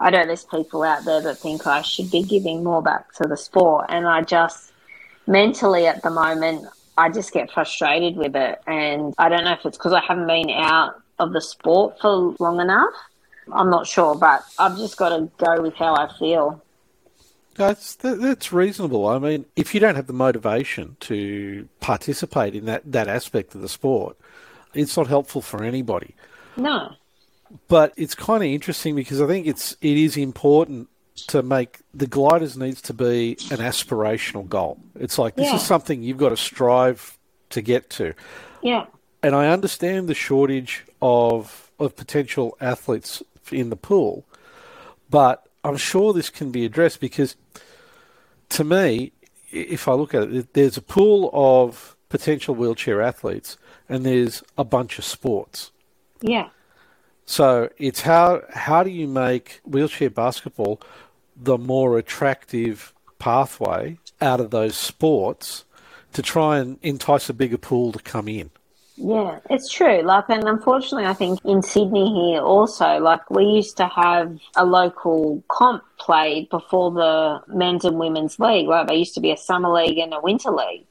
I know there's people out there that think I should be giving more back to the sport, and I just mentally at the moment I just get frustrated with it, and I don't know if it's because I haven't been out of the sport for long enough. I'm not sure, but I've just got to go with how I feel. That's that's reasonable. I mean, if you don't have the motivation to participate in that, that aspect of the sport, it's not helpful for anybody. No but it's kind of interesting because I think it's it is important to make the gliders needs to be an aspirational goal. It's like this yeah. is something you've got to strive to get to. Yeah. And I understand the shortage of of potential athletes in the pool, but I'm sure this can be addressed because to me, if I look at it, there's a pool of potential wheelchair athletes and there's a bunch of sports. Yeah. So it's how how do you make wheelchair basketball the more attractive pathway out of those sports to try and entice a bigger pool to come in? Yeah, it's true. Like, and unfortunately, I think in Sydney here also, like, we used to have a local comp played before the men's and women's league. Like, there used to be a summer league and a winter league.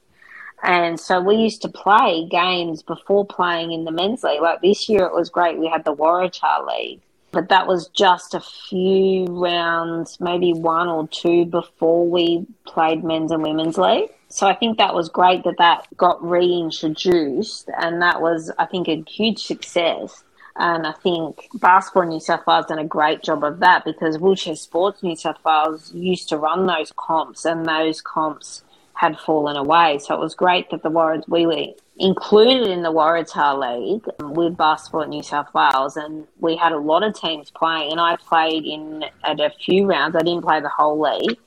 And so we used to play games before playing in the men's league. Like this year, it was great. We had the Waratah League, but that was just a few rounds, maybe one or two before we played men's and women's league. So I think that was great that that got reintroduced, and that was, I think, a huge success. And I think Basketball New South Wales done a great job of that because Wheelchair Sports New South Wales used to run those comps, and those comps had fallen away. So it was great that the Warriors, we were included in the Waratah League with Basketball New South Wales, and we had a lot of teams playing. And I played in at a few rounds. I didn't play the whole league,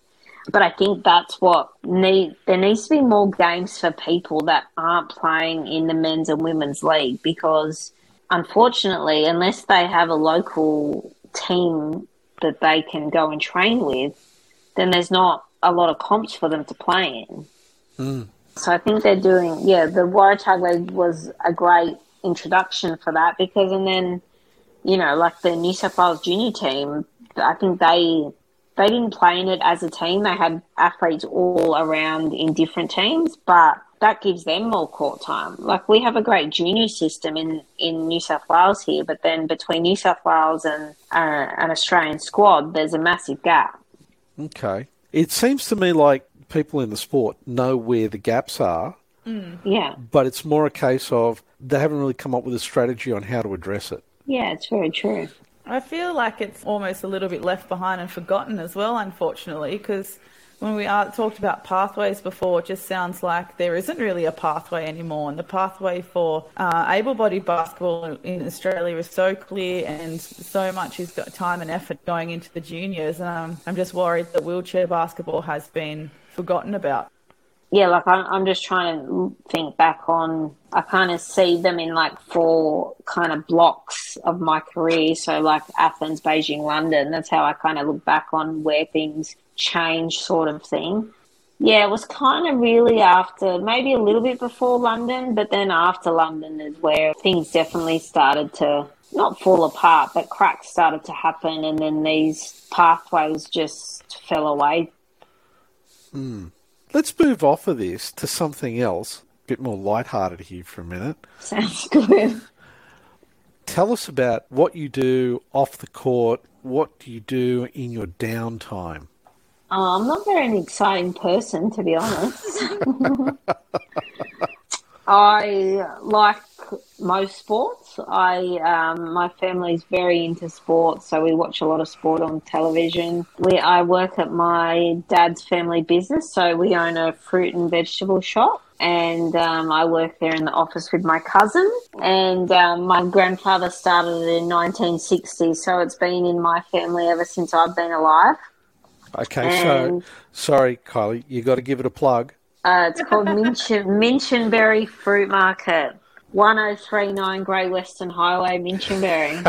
but I think that's what need. There needs to be more games for people that aren't playing in the men's and women's league because, unfortunately, unless they have a local team that they can go and train with, then there's not a lot of comps for them to play in. Mm. So I think they're doing, yeah, the Waratah League was a great introduction for that because, and then, you know, like the New South Wales junior team, I think they they didn't play in it as a team. They had athletes all around in different teams, but that gives them more court time. Like we have a great junior system in, in New South Wales here, but then between New South Wales and uh, an Australian squad, there's a massive gap. Okay. It seems to me like people in the sport know where the gaps are, mm. Yeah, but it's more a case of they haven't really come up with a strategy on how to address it. yeah, it's very true. I feel like it's almost a little bit left behind and forgotten as well, unfortunately, because when we are, talked about pathways before, it just sounds like there isn't really a pathway anymore. And the pathway for uh, able bodied basketball in Australia is so clear, and so much is got time and effort going into the juniors. And um, I'm just worried that wheelchair basketball has been forgotten about. yeah, like I'm, I'm just trying to think back on. I kind of see them in like four kind of blocks of my career. So like Athens, Beijing, London. That's how I kind of look back on where things change, sort of thing. Yeah, it was kind of really after, maybe a little bit before London, but then after London is where things definitely started to not fall apart, but cracks started to happen, and then these pathways just fell away. Hmm. Let's move off of this to something else, a bit more lighthearted here for a minute. Sounds good. Tell us about what you do off the court. What do you do in your downtime? Uh, I'm not very an exciting person, to be honest. I like most sports. I um, my family's very into sports, so we watch a lot of sport on television. We I work at my dad's family business, so we own a fruit and vegetable shop. And um, I work there in the office with my cousin. And um, my grandfather started it in 1960, so it's been in my family ever since I've been alive. Okay, so sorry, Kylie, you got to give it a plug. Uh, it's called Minchin, Minchinbury Fruit Market. 1039 Great Western Highway, Minchinbury.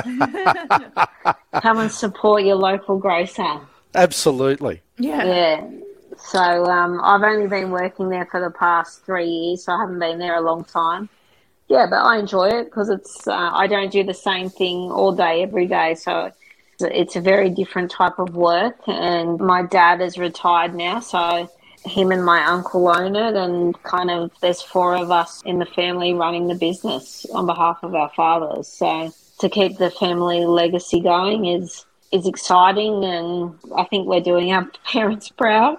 Come and support your local grocer. Absolutely. Yeah. Yeah. So um, I've only been working there for the past three years, so I haven't been there a long time. Yeah, but I enjoy it because it's uh, I don't do the same thing all day every day, so it's a very different type of work. And my dad is retired now, so him and my uncle own it, and kind of there's four of us in the family running the business on behalf of our fathers. So to keep the family legacy going is is exciting, and I think we're doing our parents proud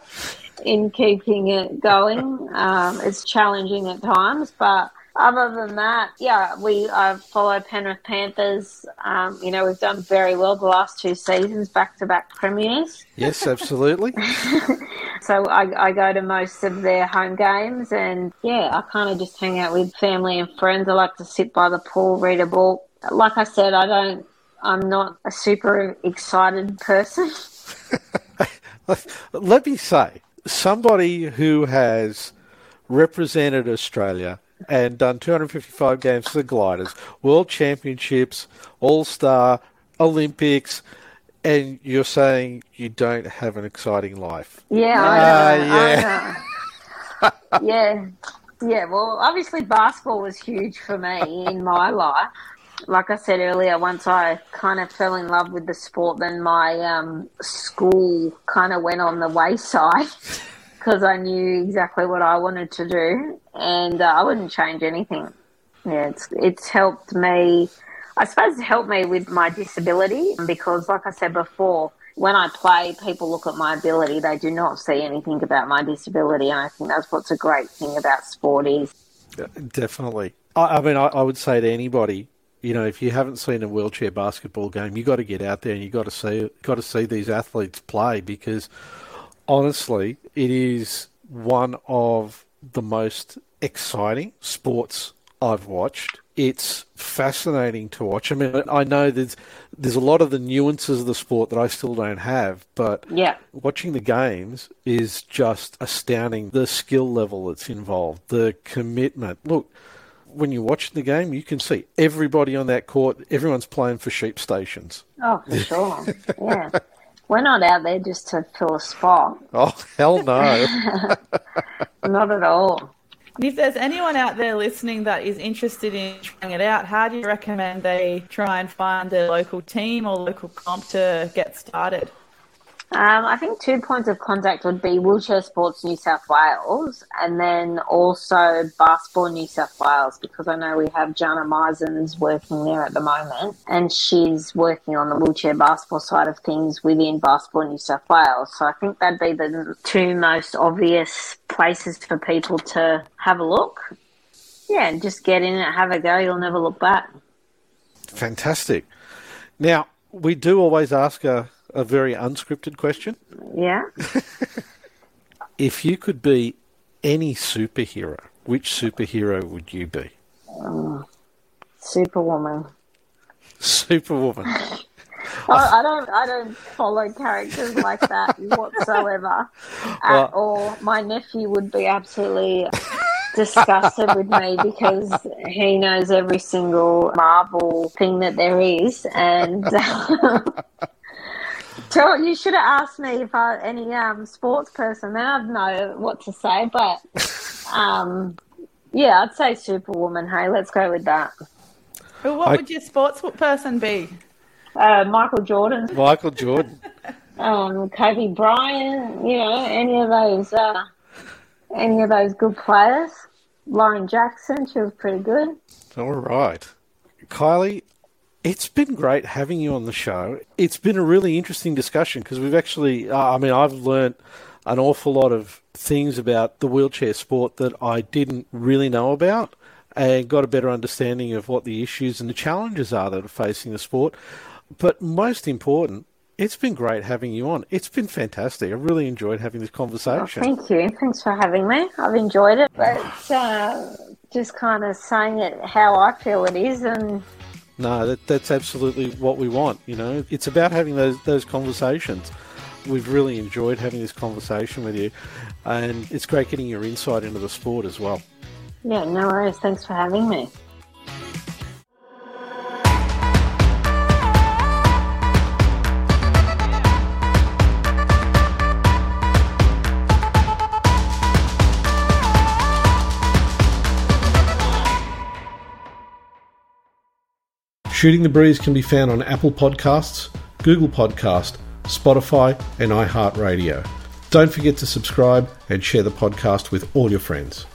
in keeping it going. Um, it's challenging at times, but other than that, yeah, we I follow Penrith Panthers. Um, you know, we've done very well the last two seasons, back to back premiers. Yes, absolutely. So I, I go to most of their home games, and yeah, I kind of just hang out with family and friends. I like to sit by the pool, read a book. Like I said, I don't. I'm not a super excited person. Let me say, somebody who has represented Australia and done 255 games for the Gliders, World Championships, All Star, Olympics, and you're saying you don't have an exciting life. Yeah, Ah, I know. I know. yeah, yeah. Well, obviously, basketball was huge for me in my life. Like I said earlier, once I kind of fell in love with the sport, then my um, school kind of went on the wayside because I knew exactly what I wanted to do, and uh, I wouldn't change anything. Yeah, it's it's helped me. I suppose it helped me with my disability because, like I said before, when I play, people look at my ability. They do not see anything about my disability, and I think that's what's a great thing about sport is. Definitely. I, I mean, I, I would say to anybody, you know, if you haven't seen a wheelchair basketball game, you got to get out there and you got to see got to see these athletes play because honestly, it is one of the most exciting sports I've watched. It's fascinating to watch. I mean, I know there's there's a lot of the nuances of the sport that I still don't have, but Yeah, watching the games is just astounding. The skill level that's involved, the commitment. Look, when you're watching the game, you can see everybody on that court. Everyone's playing for sheep stations. oh for sure. yeah, we're not out there just to fill a spot. Oh hell no! Not at all. And if there's anyone out there listening that is interested in trying it out, how do you recommend they try and find their local team or local comp to get started? Um, I think two points of contact would be Wheelchair Sports New South Wales and then also Basketball New South Wales because I know we have Jana Meisens working there at the moment and she's working on the wheelchair basketball side of things within Basketball New South Wales. So I think that'd be the two most obvious places for people to have a look. Yeah, just get in and have a go. You'll never look back. Fantastic. Now, we do always ask a a very unscripted question. Yeah. if you could be any superhero, which superhero would you be? Um, Superwoman. Superwoman. I, don't. I don't follow characters like that whatsoever well, at all. My nephew would be absolutely disgusted with me because he knows every single Marvel thing that there is, and you should have asked me if I any um, sports person. Then I'd know what to say. But um, yeah, I'd say Superwoman. Hey, let's go with that. Well, what I, would your sports person be? Uh, Michael Jordan. Michael Jordan. um, Kobe Bryant. You know, any of those. Uh, any of those good players. Lauren Jackson. She was pretty good. All right. Kylie, it's been great having you on the show. It's been a really interesting discussion because we've actually, uh, I mean, I've learned an awful lot of things about the wheelchair sport that I didn't really know about and got a better understanding of what the issues and the challenges are that are facing the sport. But most important, it's been great having you on. It's been fantastic. I really enjoyed having this conversation. Oh, thank you. Thanks for having me. I've enjoyed it, but uh, just kind of saying it how I feel it is and no, that, that's absolutely what we want. You know, it's about having those those conversations. We've really enjoyed having this conversation with you, and it's great getting your insight into the sport as well. Yeah, no worries. Thanks for having me. Shooting the Breeze can be found on Apple Podcasts, Google Podcast, Spotify, and iHeartRadio. Don't forget to subscribe and share the podcast with all your friends.